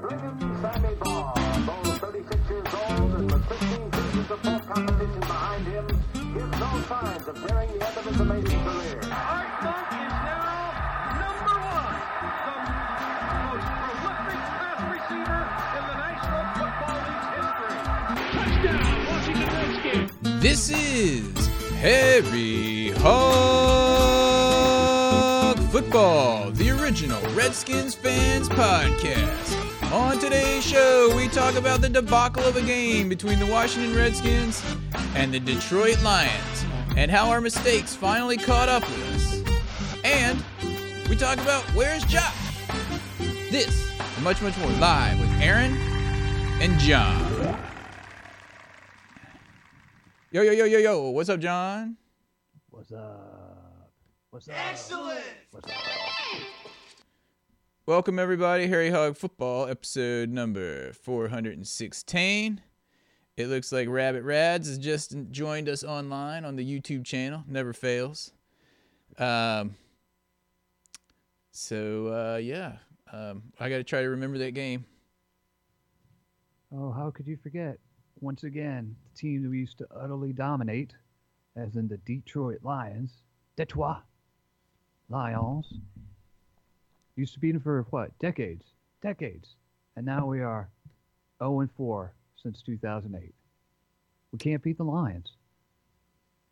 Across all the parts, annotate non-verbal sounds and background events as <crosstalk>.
Brigham Sammy Baugh, though 36 years old and with 15 seasons of behind him, gives no signs of the end of his amazing career. Is now number one, the most prolific pass receiver in the National Football League's history. Touchdown, Washington. This is Harry Hog Football, the original Redskins fans podcast. On today's show, we talk about the debacle of a game between the Washington Redskins and the Detroit Lions, and how our mistakes finally caught up with us. And we talk about where's Josh. This and much, much more live with Aaron and John. Yo, yo, yo, yo, yo. What's up, John? What's up? What's up? Excellent. What's up? Welcome, everybody. Harry Hog Football, episode number 416. It looks like Rabbit Rads has just joined us online on the YouTube channel. Never fails. Um, so, uh, yeah, um, I got to try to remember that game. Oh, how could you forget? Once again, the team that we used to utterly dominate, as in the Detroit Lions, Detroit Lions, used to beat them for what? Decades. Decades. And now we are 0 and 4 since 2008. We can't beat the Lions.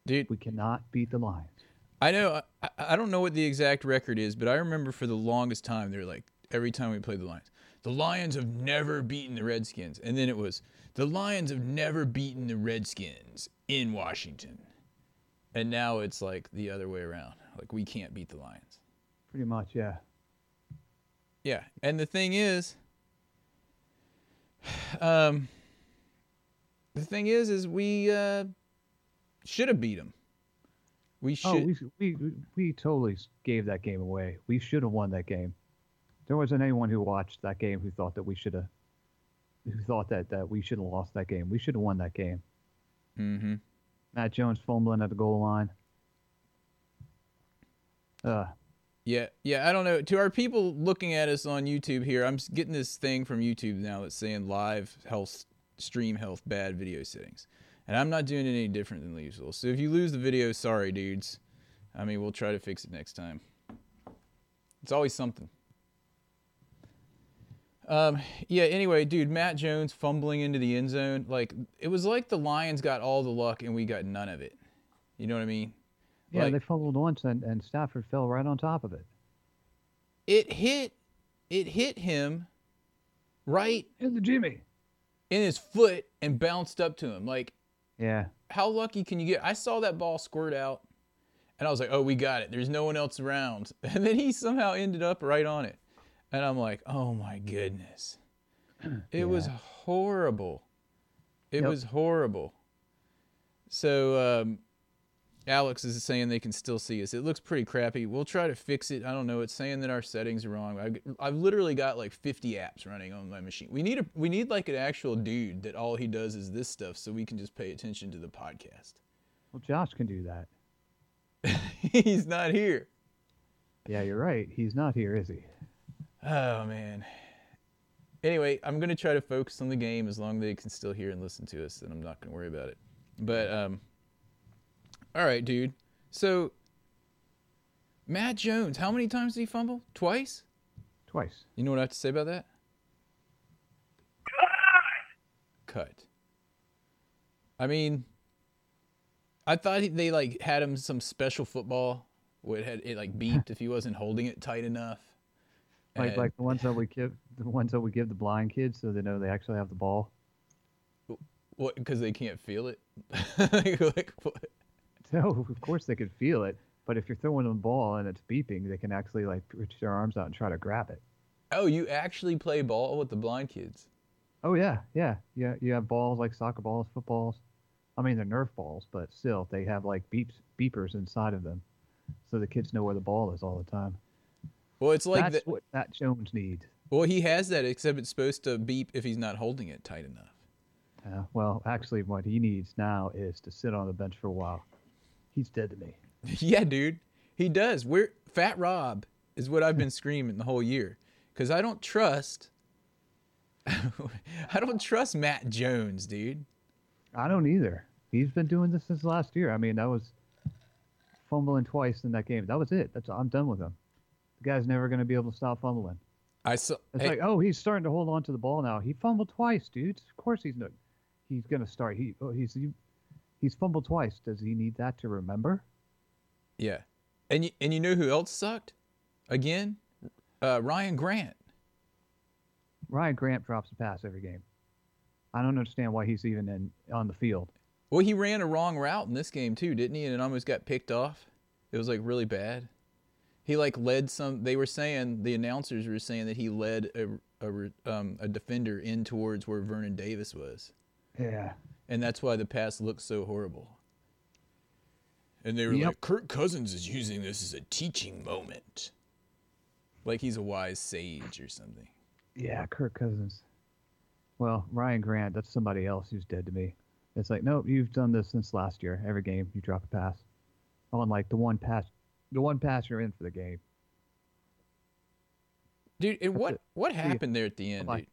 Dude, We cannot beat the Lions. I know. I, I don't know what the exact record is, but I remember for the longest time they're like every time we played the Lions, the Lions have never beaten the Redskins, and then it was the Lions have never beaten the Redskins in Washington, and now it's like the other way around. Like we can't beat the Lions. Pretty much, yeah. Yeah, and the thing is, <sighs> um, the thing is, is we uh, should have beat them. We should. Oh, we, we we totally gave that game away. We should have won that game. There wasn't anyone who watched that game who thought that we should have, who thought that that we should have lost that game. We should have won that game. mm-hmm. Matt Jones fumbling at the goal line. Uh, Yeah, yeah, I don't know. To our people looking at us on YouTube here, I'm getting this thing from YouTube now that's saying live health stream health bad video settings. And I'm not doing it any different than usual. So if you lose the video, sorry dudes. I mean, we'll try to fix it next time. It's always something. Um, yeah, anyway, dude, Matt Jones fumbling into the end zone, like it was like the Lions got all the luck and we got none of it. You know what I mean? Yeah, Like- they fumbled once and, and Stafford fell right on top of it. It hit it hit him right In the Jimmy. in his foot and bounced up to him. Like, Yeah. how lucky can you get? I saw that ball squirt out, and I was like, "Oh, we got it. There's no one else around." <laughs> And then he somehow ended up right on it, and I'm like, "Oh my goodness!" <clears throat> It was horrible. It Yep. was horrible. So um, Alex is saying they can still see us. It looks pretty crappy. We'll try to fix it. I don't know. It's saying that our settings are wrong. I've, I've literally got like 50 apps running on my machine. We need a we need like an actual dude that all he does is this stuff, so we can just pay attention to the podcast. Well, Josh can do that. <laughs> He's not here. Yeah, you're right. He's not here, is he? Oh man. Anyway, I'm gonna try to focus on the game as long as they can still hear and listen to us, and I'm not gonna worry about it. But um, all right, dude. So Matt Jones, how many times did he fumble? Twice. Twice. You know what I have to say about that? Cut. I mean, I thought they like had him some special football where it had it like beeped <laughs> if he wasn't holding it tight enough. Like And- like the ones that we give the ones that we give the blind kids so they know they actually have the ball. What? Because they can't feel it. like, <laughs> like, what? <laughs> No, of course they could feel it, but if you're throwing them the ball and it's beeping, they can actually like reach their arms out and try to grab it. Oh, you actually play ball with the blind kids? Oh yeah, yeah, yeah. You have balls like soccer balls, footballs. I mean, they're Nerf balls, but still, they have like beeps, beepers inside of them, so the kids know where the ball is all the time. Well, it's like That's that. what Matt Jones needs. Well, he has that, except it's supposed to beep if he's not holding it tight enough. Uh, well, actually, what he needs now is to sit on the bench for a while. He's dead to me. <laughs> yeah, dude, he does. We're Fat Rob is what I've been screaming the whole year because I don't trust <laughs> I don't trust Matt Jones, dude. I don't either. He's been doing this since last year. I mean, that was fumbling twice in that game. That was it. That's I'm done with him. The guy's never going to be able to stop fumbling. I saw. It's hey, like, oh, he's starting to hold on to the ball now. He fumbled twice, dude. Of course he's not. He's going to start. He oh, he's he, he's fumbled twice. Does he need that to remember? yeah, and you, and you know who else sucked? Again, uh, Ryan Grant. Ryan Grant drops a pass every game. I don't understand why he's even in on the field. Well, he ran a wrong route in this game too, didn't he? And it almost got picked off. It was like really bad. He like led some. They were saying the announcers were saying that he led a a, um, a defender in towards where Vernon Davis was, Yeah. and that's why the pass looks so horrible. And they were Yep. like, Kirk Cousins is using this as a teaching moment, like he's a wise sage or something. Yeah, Kirk Cousins. Well, Ryan Grant, that's somebody else who's dead to me. It's like, nope, you've done this since last year. Every game you drop a pass. On like the one pass, the one pass you're in for the game. Dude, and That's what it. what happened there at the end, dude?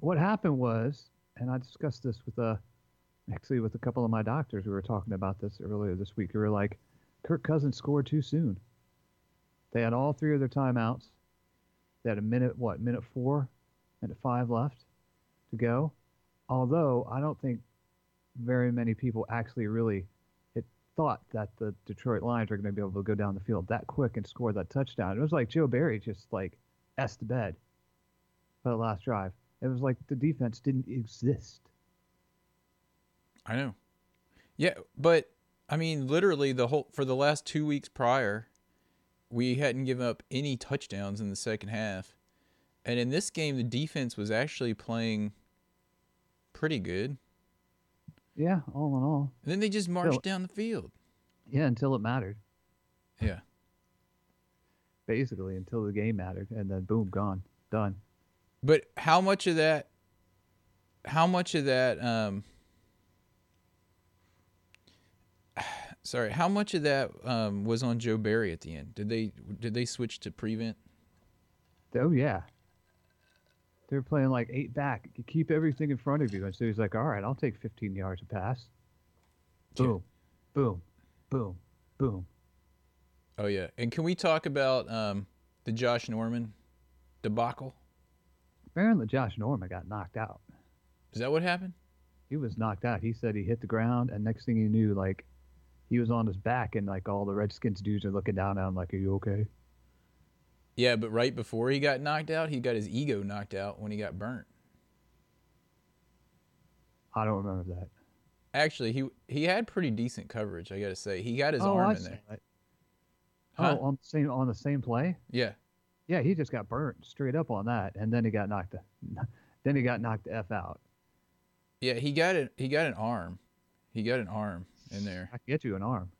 What happened was, and I discussed this with uh, actually with a couple of my doctors who were talking about this earlier this week. Who were like, Kirk Cousins scored too soon. They had all three of their timeouts. They had a minute, what, minute four, minute five left to go. Although I don't think very many people actually really had thought that the Detroit Lions were going to be able to go down the field that quick and score that touchdown. It was like Joe Barry just like s the bed for the last drive. It was like the defense didn't exist. I know. Yeah, but I mean, literally the whole for the last two weeks prior, we hadn't given up any touchdowns in the second half, and in this game, the defense was actually playing pretty good. Yeah, all in all. And then they just marched down the field. Yeah, until it mattered. Yeah. Basically, until the game mattered, and then boom, gone, done. But how much of that? How much of that? Um, <sighs> sorry, how much of that um, was on Joe Barry at the end? Did they did they switch to prevent? Oh yeah. They were playing like eight back. You keep everything in front of you, and so he's like, "All right, I'll take 15 yards of pass." Yeah. Boom, boom, boom, boom. Oh yeah, and can we talk about um, the Josh Norman debacle? Apparently, Josh Norman got knocked out. Is that what happened? He was knocked out. He said he hit the ground, and next thing he knew, like, he was on his back, and like all the Redskins dudes are looking down at him, like, "Are you okay?" Yeah, but right before he got knocked out, he got his ego knocked out when he got burnt. I don't remember that. Actually, he he had pretty decent coverage, I got to say. He got his oh, arm I in there. Huh? Oh, on the same on the same play. Yeah. Yeah, he just got burnt straight up on that, and then he got knocked. <laughs> Then he got knocked the f out. Yeah, he got it. He got an arm. He got an arm in there. I can get you an arm.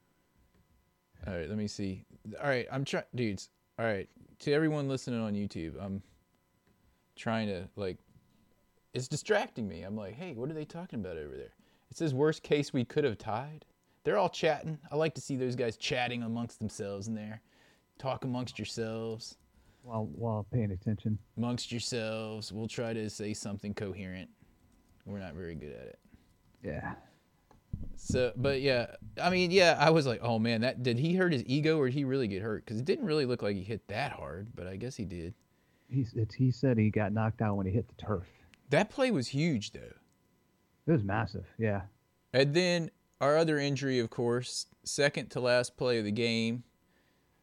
All right, let me see. All right, I'm trying, dudes. All right, to everyone listening on YouTube, I'm trying to like, it's distracting me. I'm like, hey, what are they talking about over there? It says worst case we could have tied. They're all chatting. I like to see those guys chatting amongst themselves in there. Talk amongst yourselves. While while paying attention. Amongst yourselves. We'll try to say something coherent. We're not very good at it. Yeah. So, but yeah, I mean, yeah, I was like, oh man, that did he hurt his ego or did he really get hurt? Because it didn't really look like he hit that hard, but I guess he did. He it's, he said he got knocked out when he hit the turf. That play was huge though. It was massive. Yeah. And then our other injury, of course, second to last play of the game.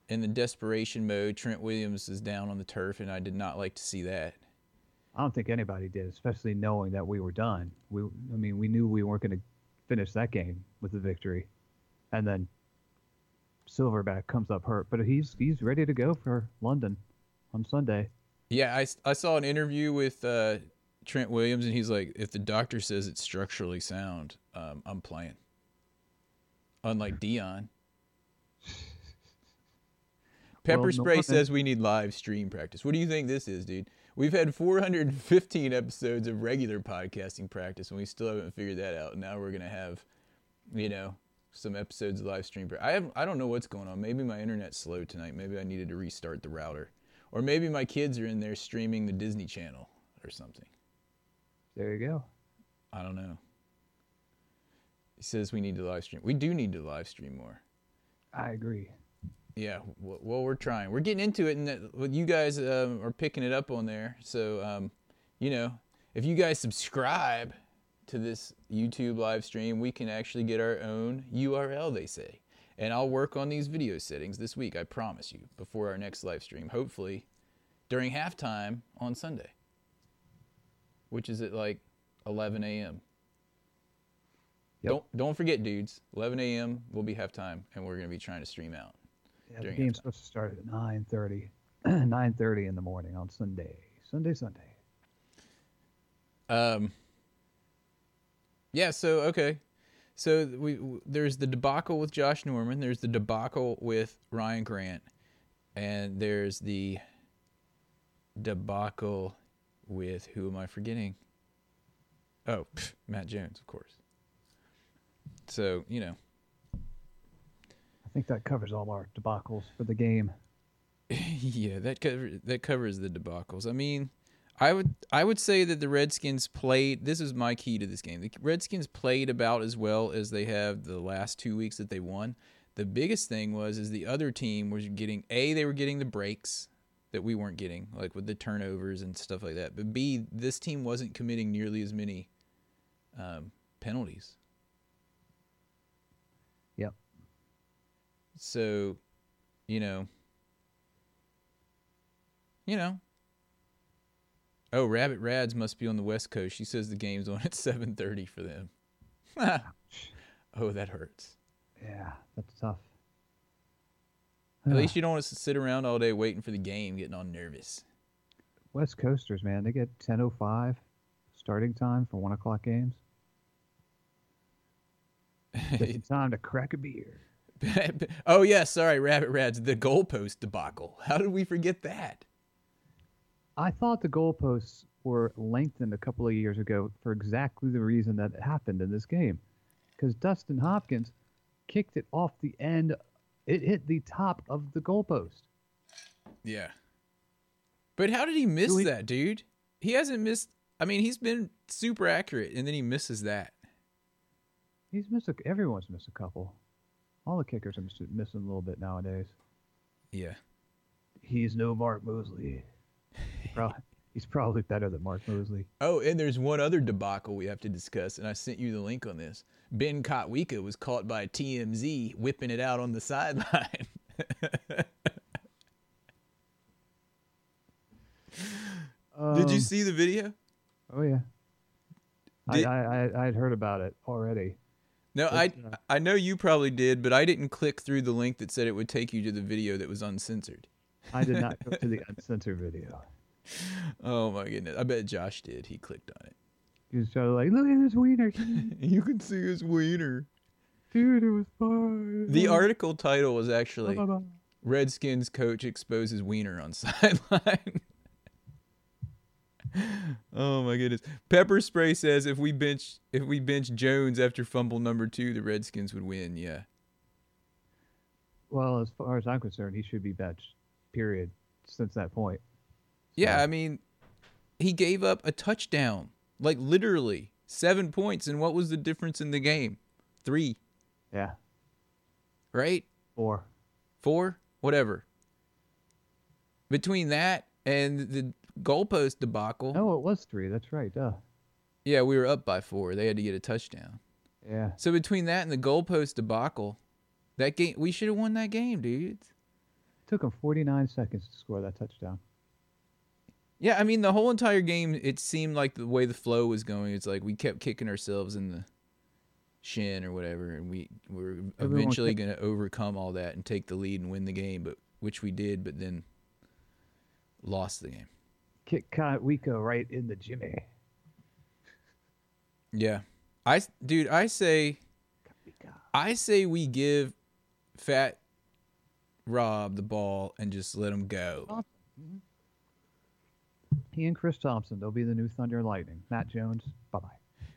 In the desperation mode, Trent Williams is down on the turf, and I did not like to see that. I don't think anybody did, especially knowing that we were done. We I mean we knew we weren't going to finish that game with a victory, and then Silverback comes up hurt, but he's he's ready to go for London on Sunday. Yeah, I, I saw an interview with uh, Trent Williams, and he's like, if the doctor says it's structurally sound, um, I'm playing. Unlike Dion. Pepper Well, Spray Norman- says we need live stream practice. What do you think this is, dude? We've had 415 episodes of regular podcasting practice, and we still haven't figured that out. Now we're gonna have, you know, some episodes of live stream. I have I don't know what's going on. Maybe my internet's slow tonight. Maybe I needed to restart the router, or maybe my kids are in there streaming the Disney Channel or something. There you go. I don't know. He says we need to live stream. We do need to live stream more. I agree. Yeah, well, we're trying. We're getting into it, and you guys um, are picking it up on there. So, um, you know, if you guys subscribe to this YouTube live stream, we can actually get our own URL. They say, and I'll work on these video settings this week. I promise you, before our next live stream. Hopefully, during halftime on Sunday, which is at like 11 a.m. Yep. Don't don't forget, dudes. 11 a.m. will be halftime, and we're gonna be trying to stream out. Yeah, the game's supposed to start at 9:30. 9:30 <clears throat> in the morning on Sunday. Sunday, Sunday. Um. Yeah. So okay. So we w- there's the debacle with Josh Norman. There's the debacle with Ryan Grant, and there's the debacle with who am I forgetting? Oh, pff, <laughs> Matt Jones, of course. So you know, think that covers all our debacles for the game. <laughs> yeah, that covers that covers the debacles. I mean, I would I would say that the Redskins played. This is my key to this game. The Redskins played about as well as they have the last two weeks that they won. The biggest thing was is the other team was getting a they were getting the breaks that we weren't getting, like with the turnovers and stuff like that. But b this team wasn't committing nearly as many um, penalties. So, you know, you know. Oh, Rabbit Rads must be on the West Coast. She says the game's on at 7:30 for them. <laughs> oh, that hurts. Yeah, that's tough. At least you don't want to sit around all day waiting for the game, getting all nervous. West Coasters, man, they get 10:05 starting time for one o'clock games. <laughs> In time to crack a beer. <laughs> oh yeah, sorry, Rabbit Rads, the goalpost debacle. How did we forget that? I thought the goalposts were lengthened a couple of years ago for exactly the reason that it happened in this game, because Dustin Hopkins kicked it off the end. It hit the top of the goalpost. Yeah. But how did he miss Do we- that, dude? He hasn't missed. I mean, he's been super accurate, and then he misses that. He's missed. A, everyone's missed a couple. All the kickers are miss- missing a little bit nowadays. Yeah. He's no Mark Moseley. He prob- <laughs> he's probably better than Mark Moseley. Oh, and there's one other debacle we have to discuss, and I sent you the link on this. Ben Kotwica was caught by TMZ whipping it out on the sideline. <laughs> Did you Um, see the video? Oh yeah. Did- I, I I I'd heard about it already. No, I I know you probably did, but I didn't click through the link that said it would take you to the video that was uncensored. I did not go to the <laughs> uncensored video. Oh my goodness! I bet Josh did. He clicked on it. He was so like, look at this wiener, <laughs> You can see his wiener. dude. It was fine. The article title was actually Redskins coach exposes wiener on <laughs> sideline. <laughs> oh my goodness. Pepper spray says if we bench if we bench Jones after fumble number two, the Redskins would win. Yeah. Well, as far as I'm concerned, he should be benched. Period. Since that point. Yeah, I mean, he gave up a touchdown. Like literally seven points, and what was the difference in the game? Three, Yeah. right? Four. Four, whatever. Between that and the goalpost debacle, No, it was three. That's right. Duh. yeah, we were up by four. They had to get a touchdown. Yeah. So between that and the goalpost debacle, that game we should have won that game, dude. took them 49 seconds to score that touchdown. Yeah, I mean the whole entire game, it seemed like the way the flow was going, it's like we kept kicking ourselves in the shin or whatever, and we were Everyone eventually going to overcome all that and take the lead and win the game, but which we did, but then lost the game. Kick Wiko right in the Jimmy. Yeah, I dude, I say, I say we give Fat Rob the ball and just let him go. He and Chris Thompson, they'll be the new Thunder and Lightning. Matt Jones, bye bye.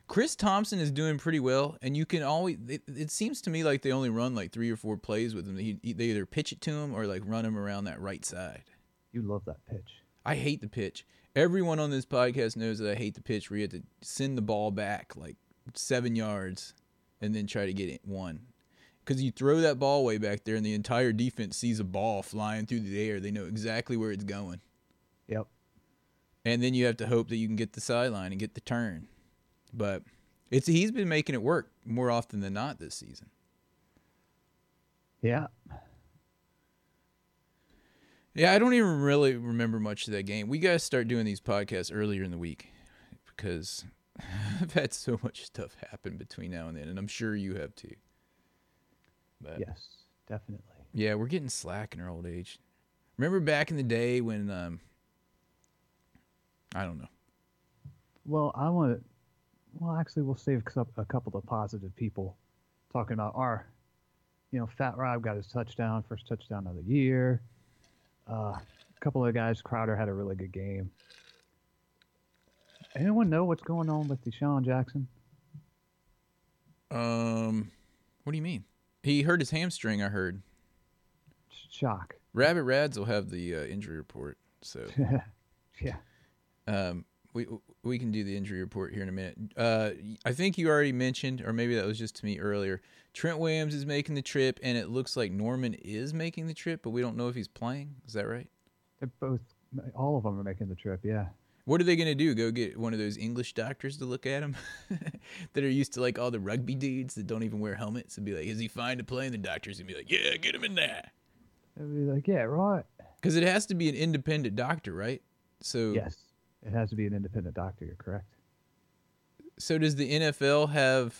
Chris Thompson is doing pretty well, and you can always. It, it seems to me like they only run like three or four plays with him. He, they either pitch it to him or like run him around that right side. You love that pitch. I hate the pitch. Everyone on this podcast knows that I hate the pitch where you have to send the ball back like seven yards and then try to get it one. Because you throw that ball way back there and the entire defense sees a ball flying through the air. They know exactly where it's going. Yep. And then you have to hope that you can get the sideline and get the turn. But it's he's been making it work more often than not this season. Yeah. Yeah, I don't even really remember much of that game. We got to start doing these podcasts earlier in the week because <laughs> I've had so much stuff happen between now and then, and I'm sure you have too. But Yes, definitely. yeah, we're getting slack in our old age. Remember back in the day when um I don't know. Well, I want to. Well, actually, we'll save a couple of positive people talking about our. You know, Fat Rob got his touchdown, first touchdown of the year. Uh, a couple of guys, Crowder had a really good game. Anyone know what's going on with DeSean Jackson? Um what do you mean? He hurt his hamstring, I heard. Shock. Rabbit Rads will have the uh, injury report. So <laughs> yeah. Um, we we can do the injury report here in a minute. Uh, I think you already mentioned, or maybe that was just to me earlier. Trent Williams is making the trip, and it looks like Norman is making the trip, but we don't know if he's playing. Is that right? They're both, all of them are making the trip. Yeah. What are they gonna do? Go get one of those English doctors to look at him <laughs> that are used to like all the rugby dudes that don't even wear helmets and be like, "Is he fine to play?" And the doctors gonna be like, "Yeah, get him in there," They'd be like, yeah, right. because it has to be an independent doctor, right? So Yes. It has to be an independent doctor. You're correct. So does the NFL have?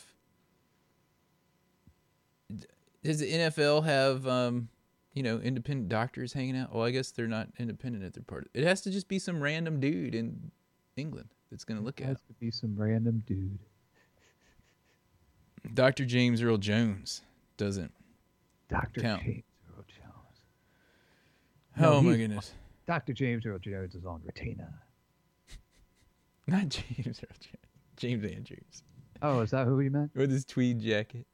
Does the NFL have um, you know, independent doctors hanging out? Well, I guess they're not independent if they're part it. has to just be some random dude in England that's going to look at It at has to be some random dude. Dr. James Earl Jones doesn't. Dr. Count. James Earl Jones. No, oh my goodness. Dr. James Earl Jones is on retainer. <laughs> Not James Earl Jones. James Andrews. Oh, is that who he meant? with his tweed jacket.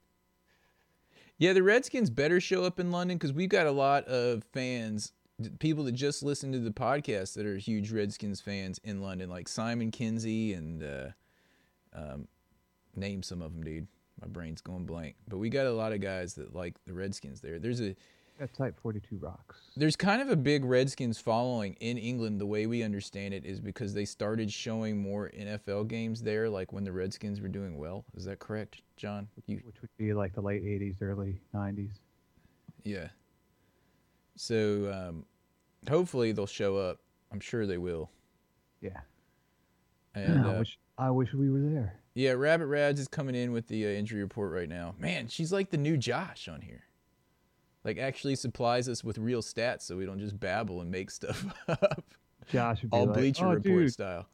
Yeah, the Redskins better show up in London because we've got a lot of fans, people that just listen to the podcast that are huge Redskins fans in London, like Simon Kinsey and uh, um, name some of them, dude. My brain's going blank. But we got a lot of guys that like the Redskins there. There's a Yeah, Type 42 Rocks. there's kind of a big Redskins following in England. The way we understand it is because they started showing more NFL games there, like when the Redskins were doing well. Is that correct, John? You Which would be like the late 80s, early 90s. Yeah. So um, hopefully they'll show up. I'm sure they will. Yeah. And I, uh, wish, I wish we were there. yeah, Rabbit Rads is coming in with the uh, injury report right now. Man, she's like the new Josh on here. Like actually supplies us with real stats, so we don't just babble and make stuff <laughs> up, Josh would be all like, Bleacher oh, Report dude. style.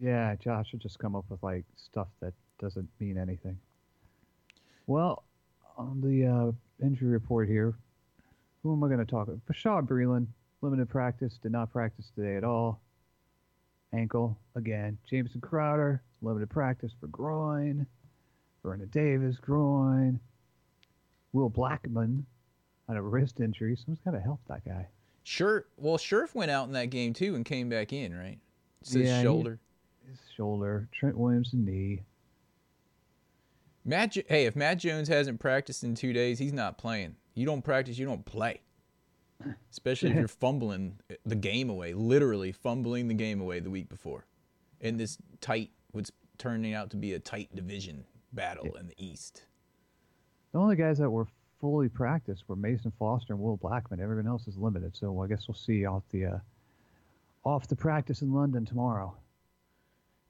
Yeah, Josh would just come up with like stuff that doesn't mean anything. Well, on the uh, injury report here, who am I going to talk about? Bashaud Breeland, limited practice, did not practice today at all. Ankle again. Jamison Crowder, limited practice for groin. Vernon Davis, groin. Will Blackmon had a wrist injury. Someone's got to help that guy. Sure. Well, Scherff went out in that game too and came back in, right? It's his Yeah, he- shoulder. His shoulder. Trent Williams' knee. Matt, hey, if Matt Jones hasn't practiced in two days, he's not playing. You don't practice, you don't play. <laughs> Especially if you're fumbling the game away, literally fumbling the game away the week before, in this tight, what's turning out to be a tight division battle in the East. The only guys that were fully practiced were Mason Foster and Will Blackmon. Everyone else is limited, so I guess we'll see off the uh, off the practice in London tomorrow.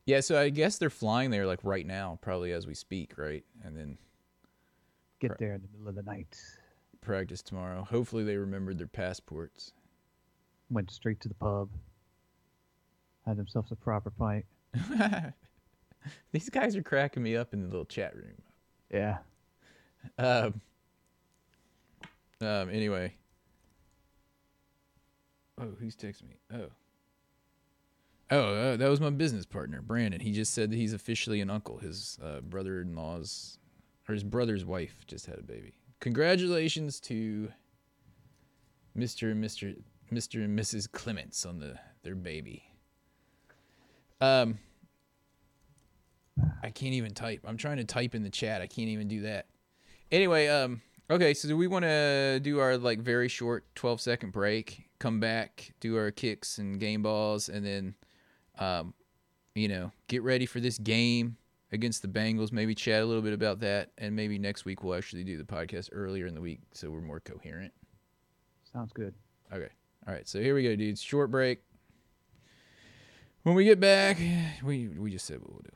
Yeah, so I guess they're flying there like right now, probably as we speak, right? And then Get Right. there in the middle of the night. practice tomorrow. Hopefully they remembered their passports. Went straight to the pub. Had themselves a proper pint. <laughs> These guys are cracking me up in the little chat room. Yeah. Um, um, anyway. Oh, who's texting me? Oh. Oh, uh, that was my business partner, Brandon. He just said that he's officially an uncle. His uh, brother in law's, or his brother's wife just had a baby. Congratulations to Mr. and Mr. Mr. and Mrs. Clements on the their baby. Um, I can't even type. I'm trying to type in the chat. I can't even do that. Anyway, um, okay, so do we want to do our like very short 12 second break? Come back, do our kicks and game balls, and then, um, you know, get ready for this game against the Bengals. Maybe chat a little bit about that, and maybe next week we'll actually do the podcast earlier in the week so we're more coherent. Sounds good. Okay. All right. So here we go, dudes. Short break. When we get back, we we just said what we'll do.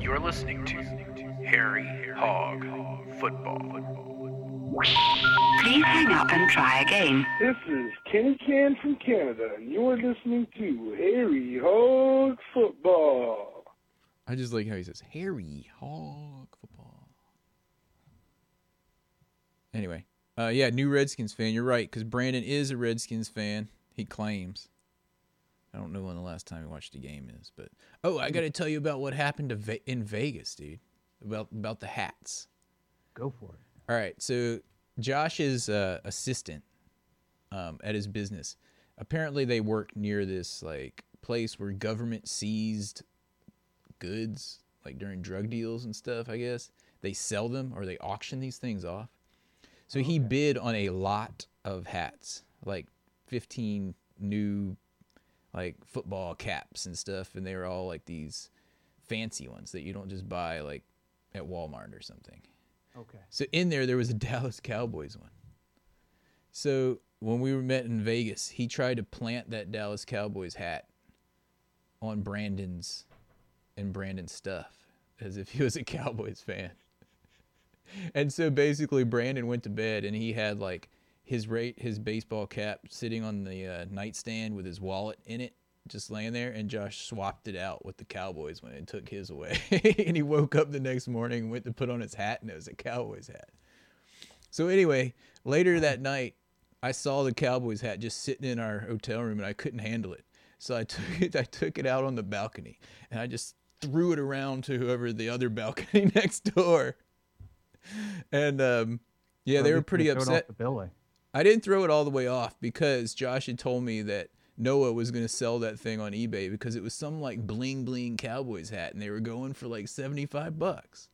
You're listening to Harry Hog Football. Please hang up and try again. This is Kenny Can from Canada, and you're listening to Harry Hog Football. I just like how he says Harry Hog football. Anyway, uh, yeah, new Redskins fan. You're right, because Brandon is a Redskins fan. He claims. I don't know when the last time he watched a game is, but oh, I got to tell you about what happened to Ve- in Vegas, dude. About about the hats. Go for it. All right, so Josh's uh, assistant um, at his business. Apparently, they work near this like place where government seized goods, like during drug deals and stuff. I guess they sell them or they auction these things off. So he bid on a lot of hats, like fifteen new, like football caps and stuff, and they were all like these fancy ones that you don't just buy like at Walmart or something. Okay. So in there, there was a <laughs> Dallas Cowboys one. So when we were met in Vegas, he tried to plant that Dallas Cowboys hat on Brandon's and Brandon's stuff as if he was a <laughs> Cowboys fan. And so basically, Brandon went to bed and he had like his rate his baseball cap sitting on the uh, nightstand with his wallet in it, just laying there. And Josh swapped it out with the Cowboys when it took his away. <laughs> and he woke up the next morning, and went to put on his hat, and it was a Cowboys hat. So anyway, later that night, I saw the Cowboys hat just sitting in our hotel room, and I couldn't handle it. So I <laughs> took it. I took it out on the balcony, and I just threw it around to whoever the other balcony <laughs> next door. And um, yeah, they were pretty throw it off upset. I didn't throw it all the way off because Josh had told me that Noah was going to sell that thing on eBay because it was some like bling bling Cowboys hat and they were going for like 75 bucks.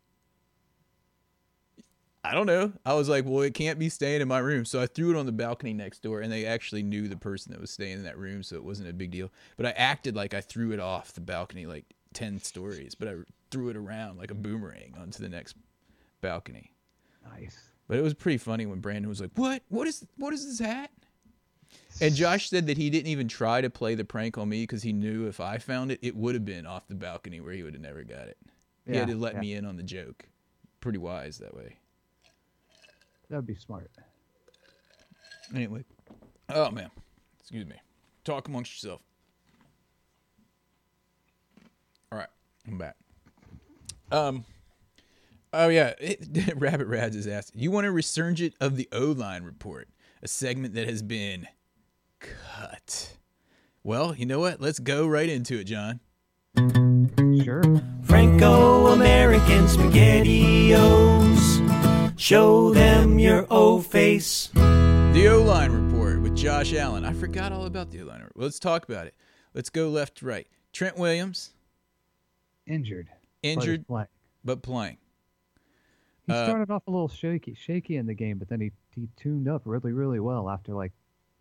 I don't know. I was like, well, it can't be staying in my room. So I threw it on the balcony next door and they actually knew the person that was staying in that room. So it wasn't a big deal. But I acted like I threw it off the balcony like 10 stories, but I threw it around like a boomerang onto the next balcony. Nice. But it was pretty funny when Brandon was like, "What? What is? What is this hat?" And Josh said that he didn't even try to play the prank on me because he knew if I found it, it would have been off the balcony where he would have never got it. He had to let yeah. me in on the joke. Pretty wise that way. That'd be smart. Anyway, oh man, excuse me. Talk amongst yourself. All right, I'm back. Um. Oh yeah, it, <laughs> Rabbit Rads is asked. You want a resurgent of the O line report, a segment that has been cut. Well, you know what? Let's go right into it, John. Sure. Franco American SpaghettiOs. Show them your O face. The O line report with Josh Allen. I forgot all about the O line report. Let's talk about it. Let's go left to right. Trent Williams Injured. but injured playing. but playing. He Uh, started off a little shaky, shaky in the game, but then he, he tuned up really, really well after like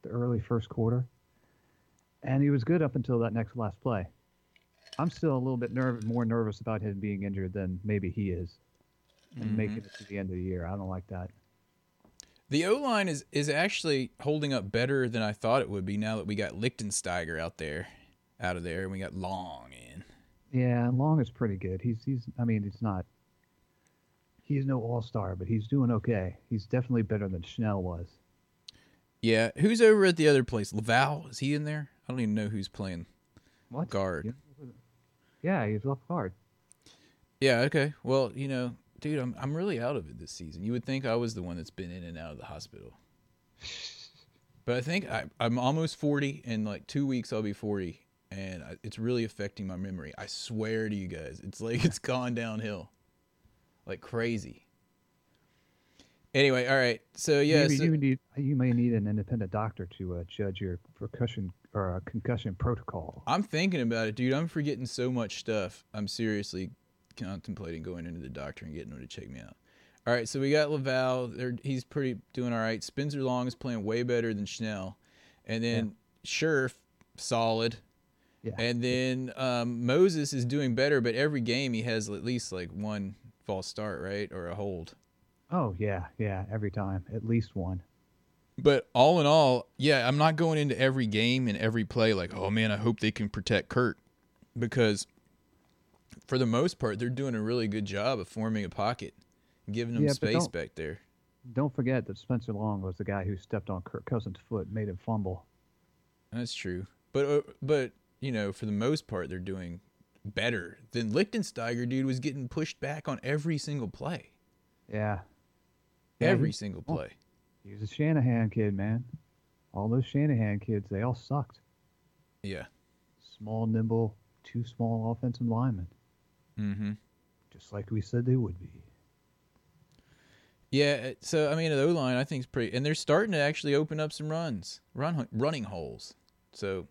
the early first quarter, and he was good up until that next last play. I'm still a little bit nerv- more nervous about him being injured than maybe he is, and mm-hmm. making it to the end of the year. I don't like that. The O line is is actually holding up better than I thought it would be now that we got Lichtensteiger out there, out of there, and we got Long in. Yeah, Long is pretty good. He's he's. I mean, he's not. He's no all star, but he's doing okay. He's definitely better than Schnell was. Yeah, who's over at the other place? Lauvao is he in there? I don't even know who's playing What guard. Yeah, he's left guard. Yeah, okay. Well, you know, dude, I'm I'm really out of it this season. You would think I was the one that's been in and out of the hospital. <laughs> But I think I, I'm almost 40. In like two weeks, I'll be 40. And I, it's really affecting my memory. I swear to you guys. It's like it's gone downhill. Like crazy. Anyway, all right. So yeah, Maybe so- you need you may need an independent doctor to uh, judge your percussion or uh, concussion protocol. I'm thinking about it, dude. I'm forgetting so much stuff. I'm seriously contemplating going into the doctor and getting him to check me out. All right, so we got Lauvao. They're, he's pretty doing all right. Spencer Long is playing way better than Schnell, and then Scherff solid, Yeah. and then um, Moses is doing better. But every game he has at least like one false start, right, or a hold. Oh yeah, yeah. Every time, at least one. But all in all, yeah, I'm not going into every game and every play like, oh man, I hope they can protect Kirk, because for the most part, they're doing a really good job of forming a pocket, and giving them Yeah, space back there. Don't forget that Spencer Long was the guy who stepped on Kirk Cousins' foot, made him fumble. That's true. But uh, but you know, for the most part, they're doing better than Lichtensteiger. Dude was getting pushed back on every single play, Yeah. Yeah, every he- single play. He was a Shanahan kid, man. All those Shanahan kids, they all sucked. Yeah. Small, nimble, too small offensive linemen, Mm-hmm. just like we said they would be. Yeah, so I mean, the O line I think is pretty, and they're starting to actually open up some runs, run running holes. So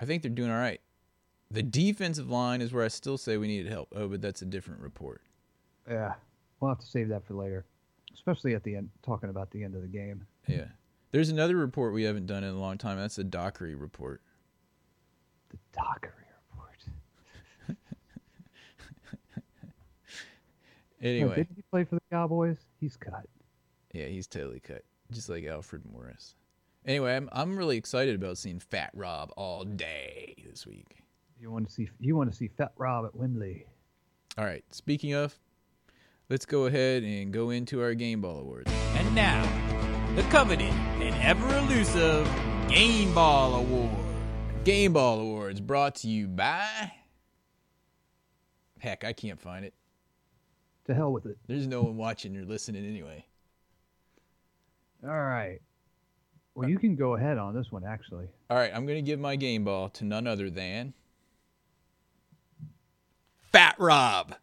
I think they're doing all right. The defensive line is where I still say we needed help. Oh, but that's a different report. Yeah. We'll have to save that for later, especially at the end, talking about the end of the game. Yeah, there's another report we haven't done in a long time. That's the Dockery report. The Dockery report. <laughs> Oh, Anyway, did he play for the Cowboys? He's cut. yeah, he's totally cut, just like Alfred Morris. Anyway, I'm I'm really excited about seeing Fat Rob all day this week. You want to see? You want to see Fat Rob at Wembley? All right. Speaking of, let's go ahead and go into our Game Ball Awards. And now, the coveted and ever elusive Game Ball Award. Game Ball Awards brought to you by. Heck, I can't find it. To hell with it. There's no one watching or listening anyway. All right. Well, uh, you can go ahead on this one, actually. All right, I'm going to give my game ball to none other than. Fat Rob.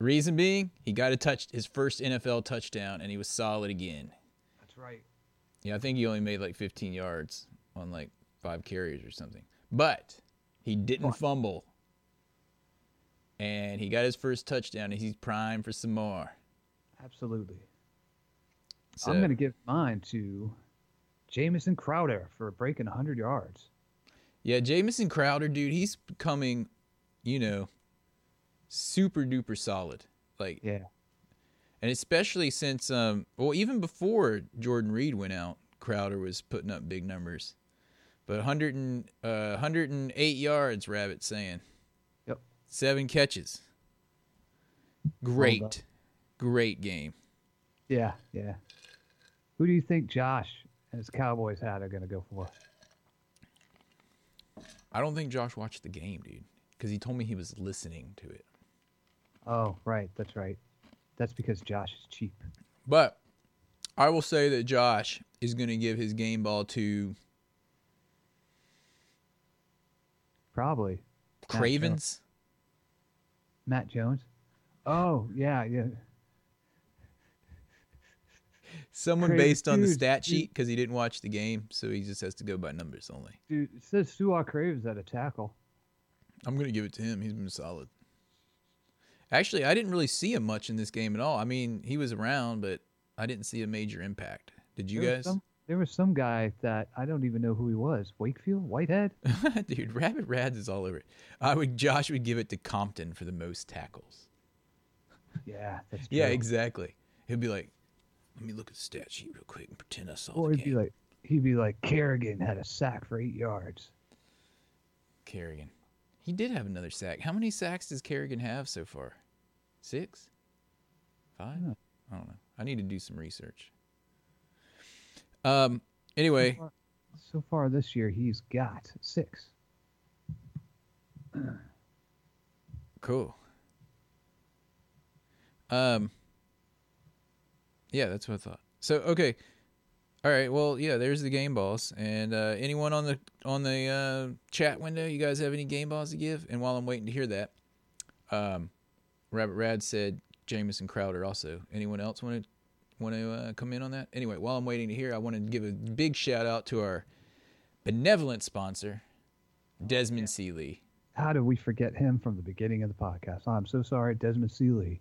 Reason being, he got a touch his first NFL touchdown and he was solid again. That's right. Yeah, I think he only made like 15 yards on like five carries or something. But he didn't fumble. And he got his first touchdown and he's primed for some more. Absolutely. So, I'm going to give mine to Jamison Crowder for breaking 100 yards. Yeah, Jamison Crowder, dude, he's becoming, you know, super duper solid. Like, Yeah. and especially since, um, well, even before Jordan Reed went out, Crowder was putting up big numbers. But 100 and, uh, 108 yards, Rabbit saying. Yep. Seven catches. Great, great game. Yeah, yeah. Who do you think Josh and his Cowboys hat are going to go for? I don't think Josh watched the game, dude, because he told me he was listening to it. Oh, right. That's right. That's because Josh is cheap. But I will say that Josh is going to give his game ball to Probably. Cravens. Matt Jones. Oh, yeah, yeah. Someone based on the stat sheet because he didn't watch the game, so he just has to go by numbers only. Dude, it says Su'a Cravens at a tackle. I'm going to give it to him. He's been solid. Actually, I didn't really see him much in this game at all. I mean, he was around, but I didn't see a major impact. Did you there guys? Was some, there was some guy that I don't even know who he was. Wakefield? Whitehead? <laughs> Dude, Rabbit Rads is all over it. I would Josh would give it to Compton for the most tackles. yeah, that's Yeah, exactly. He'd be like, "Let me look at the stat sheet real quick and pretend I saw Or the he'd be like, he'd be like, Kerrigan had a sack for eight yards. Kerrigan. He did have another sack. How many sacks does Kerrigan have so far? Six? Five? Yeah. I don't know. I need to do some research. Um. Anyway, So far this year, he's got six. cool. Um. Yeah, that's what I thought. So okay, all right. Well, yeah. There's the game balls, and uh, anyone on the on the uh, chat window, you guys have any game balls to give? And while I'm waiting to hear that, um, Rabbit Rad said Jamison Crowder also. Anyone else want to want to uh, come in on that? Anyway, while I'm waiting to hear, I want to give a big shout out to our benevolent sponsor, Desmond Seeley. How did we forget him from the beginning of the podcast? I'm so sorry, Desmond Seeley,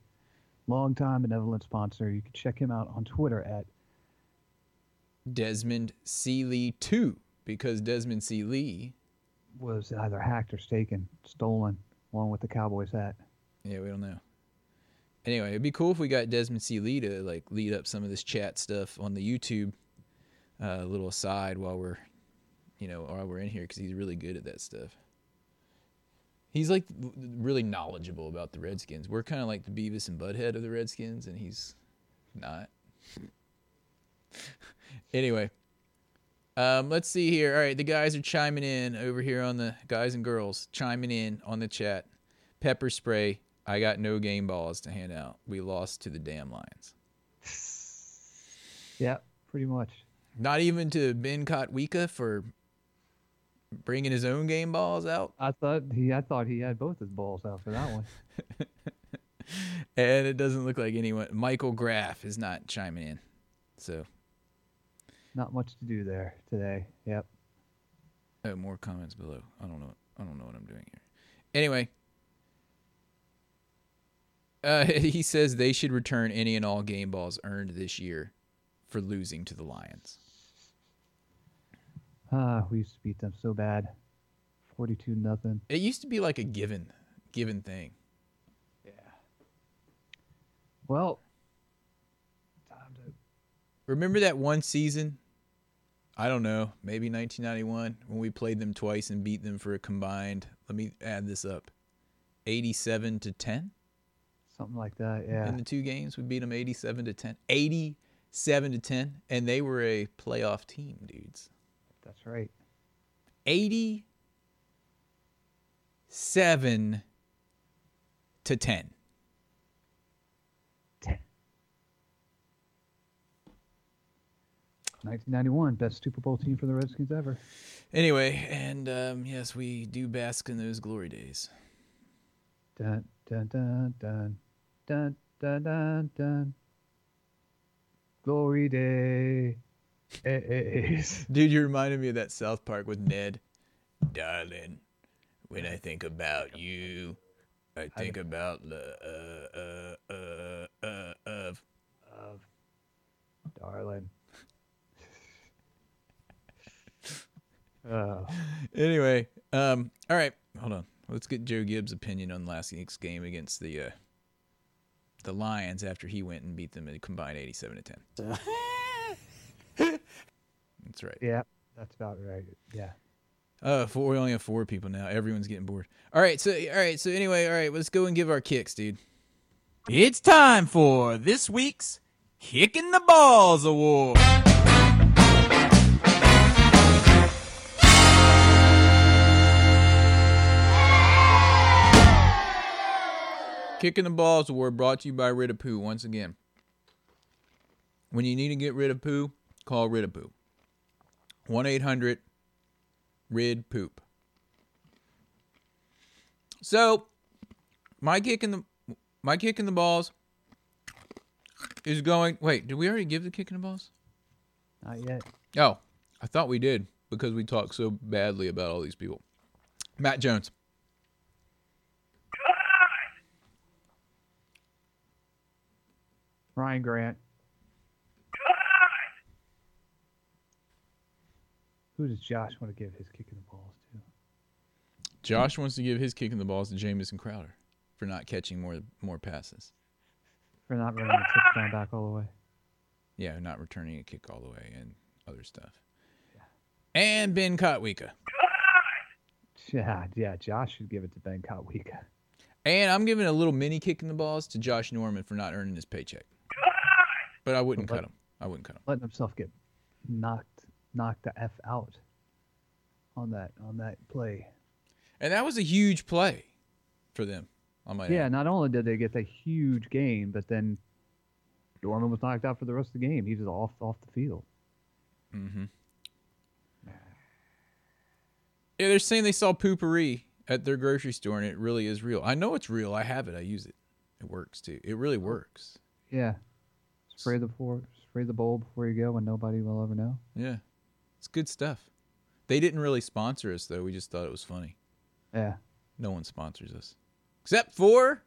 longtime benevolent sponsor. You can check him out on Twitter at Desmond Seeley 2 because Desmond Seeley, was either hacked or taken, stolen, along with the Cowboys hat. yeah, we don't know. Anyway, it'd be cool if we got Desmond Seeley to like lead up some of this chat stuff on the YouTube, uh, little aside while we're, you know, while we're in here because he's really good at that stuff. He's like really knowledgeable about the Redskins. We're kind of like the Beavis and Butthead of the Redskins, and he's not. <laughs> anyway, um, let's see here. All right, the guys are chiming in over here on the guys and girls chiming in on the chat. Pepper spray. I got no game balls to hand out. We lost to the damn Lions. Yeah, pretty much. Not even to Ben Kotwica for bringing his own game balls out. I thought he, I thought he had both his balls out for that one. <laughs> And it doesn't look like anyone. Michael Graff is not chiming in. So, Not much to do there today. Yep. oh, more comments below. I don't know. I don't know what I'm doing here. Anyway, uh, <laughs> he says they should return any and all game balls earned this year for losing to the Lions. Ah, we used to beat them so bad. Forty-two nothing. It used to be like a given, given thing. Yeah. Well, time to Remember that one season? I don't know, maybe 1991 when we played them twice and beat them for a combined. Let me add this up. 87 to 10 something like that. Yeah. in the two games. We beat them 87 to 10. 87 to 10 and they were a playoff team, dudes. That's right. 87 to 10. Ten. 1991, best Super Bowl team for the Redskins ever. Anyway, and um, yes, we do bask in those glory days. Dun dun dun dun dun dun dun dun. Glory day. Days. <laughs> Dude, you reminded me of that South Park with Ned. Darling, when I think about you, I think about the uh uh uh uh of Of darling. Oh, Anyway, um all right, hold on. Let's get Joe Gibbs' opinion on last week's game against the uh the Lions after he went and beat them in a combined 87 to 10. <laughs> That's right. yeah, that's about right. Yeah. Uh, four, we only have four people now. Everyone's getting bored. All right, so all right, so anyway, all right, let's go and give our kicks, dude. It's time for this week's Kicking the Balls Award. Kicking the balls award brought to you by Rid of Poo once again. When you need to get rid of poo, call Rid of Poo. 1 800 Rid Poop. So, my kick in the my kick in the balls is going. Wait, did we already give the kick in the balls? Not yet. Oh, I thought we did because we talked so badly about all these people. Matt Jones. Ryan Grant. Who does Josh want to give his kick in the balls to? Josh wants to give his kick in the balls to Jamison Crowder for not catching more more passes. For not running the touchdown back all the way. Yeah, not returning a kick all the way and other stuff. And Ben Kotwica. Yeah, yeah. Josh should give it to Ben Kotwica. And I'm giving a little mini kick in the balls to Josh Norman for not earning his paycheck. But I wouldn't cut him. I wouldn't cut him. Letting himself get knocked knocked the f out on that on that play. And that was a huge play for them. On my Yeah, not only did they get the huge gain, but then Norman was knocked out for the rest of the game. He was off off the field. Mm-hmm. <sighs> Yeah, they're saying they saw Poo-Pourri at their grocery store, and it really is real. I know it's real. I have it. I use it. It works too. It really works. Yeah. Spray the before, spray the bowl before you go, and nobody will ever know. Yeah, it's good stuff. They didn't really sponsor us though. We just thought it was funny. Yeah. No one sponsors us except for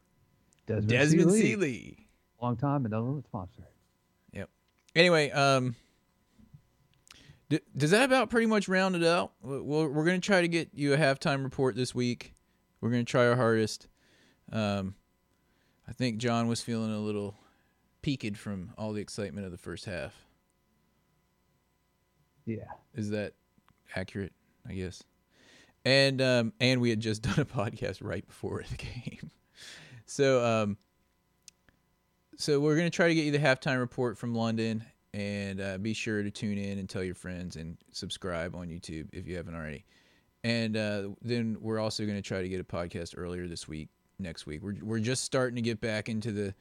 Desmond, Desmond C. C. Lee. Lee. Long time, and no sponsor. Yep. Anyway, um, d- does that about pretty much round it out? We're, we're going to try to get you a halftime report this week. We're going to try our hardest. Um, I think John was feeling a little peaked from all the excitement of the first half. Yeah. Is that accurate? I guess. And um, and we had just <laughs> done a podcast right before the game, <laughs> so um, so we're gonna try to get you the halftime report from London, and uh, be sure to tune in and tell your friends and subscribe on YouTube if you haven't already. And uh, then we're also gonna try to get a podcast earlier this week, next week. We're we're just starting to get back into the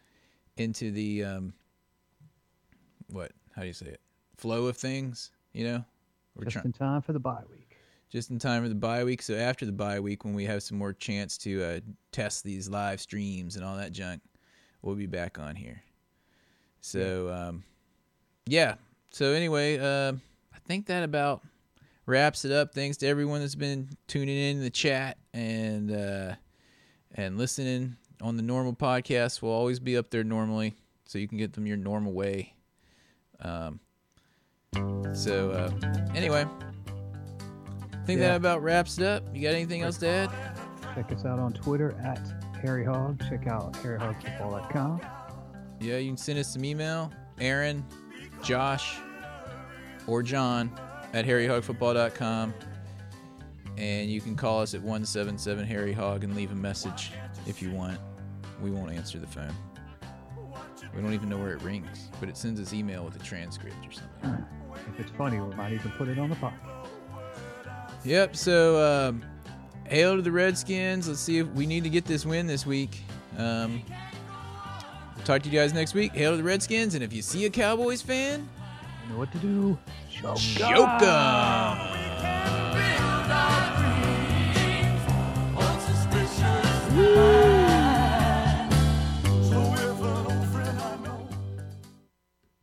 into the um, what? How do you say it? Flow of things, you know. We're Just trying in time for the bye week. just in time for the bye week. So after the bye week, when we have some more chance to uh, test these live streams and all that junk, we'll be back on here. So um, yeah. So anyway, uh, I think that about wraps it up. Thanks to everyone that's been tuning in, in the chat and uh, and listening on the normal podcast. We'll always be up there normally, so you can get them your normal way. Um, so uh, anyway. I think Yeah. that about wraps it up. You got anything else to add? Check us out on Twitter at Harry Hog. Check out harryhogfootball.com. Yeah, you can send us some email. Aaron, Josh, or John at harryhogfootball.com. And you can call us at 177 Harry Hog and leave a message if you want. We won't answer the phone. We don't even know where it rings, but it sends us email with a transcript or something. If it's funny, we might even put it on the podcast. Yep. So, um, hail to the Redskins. Let's see if we need to get this win this week. Um, we'll talk to you guys next week. Hail to the Redskins. And if you see a Cowboys fan, You know what to do? Choke choke 'em.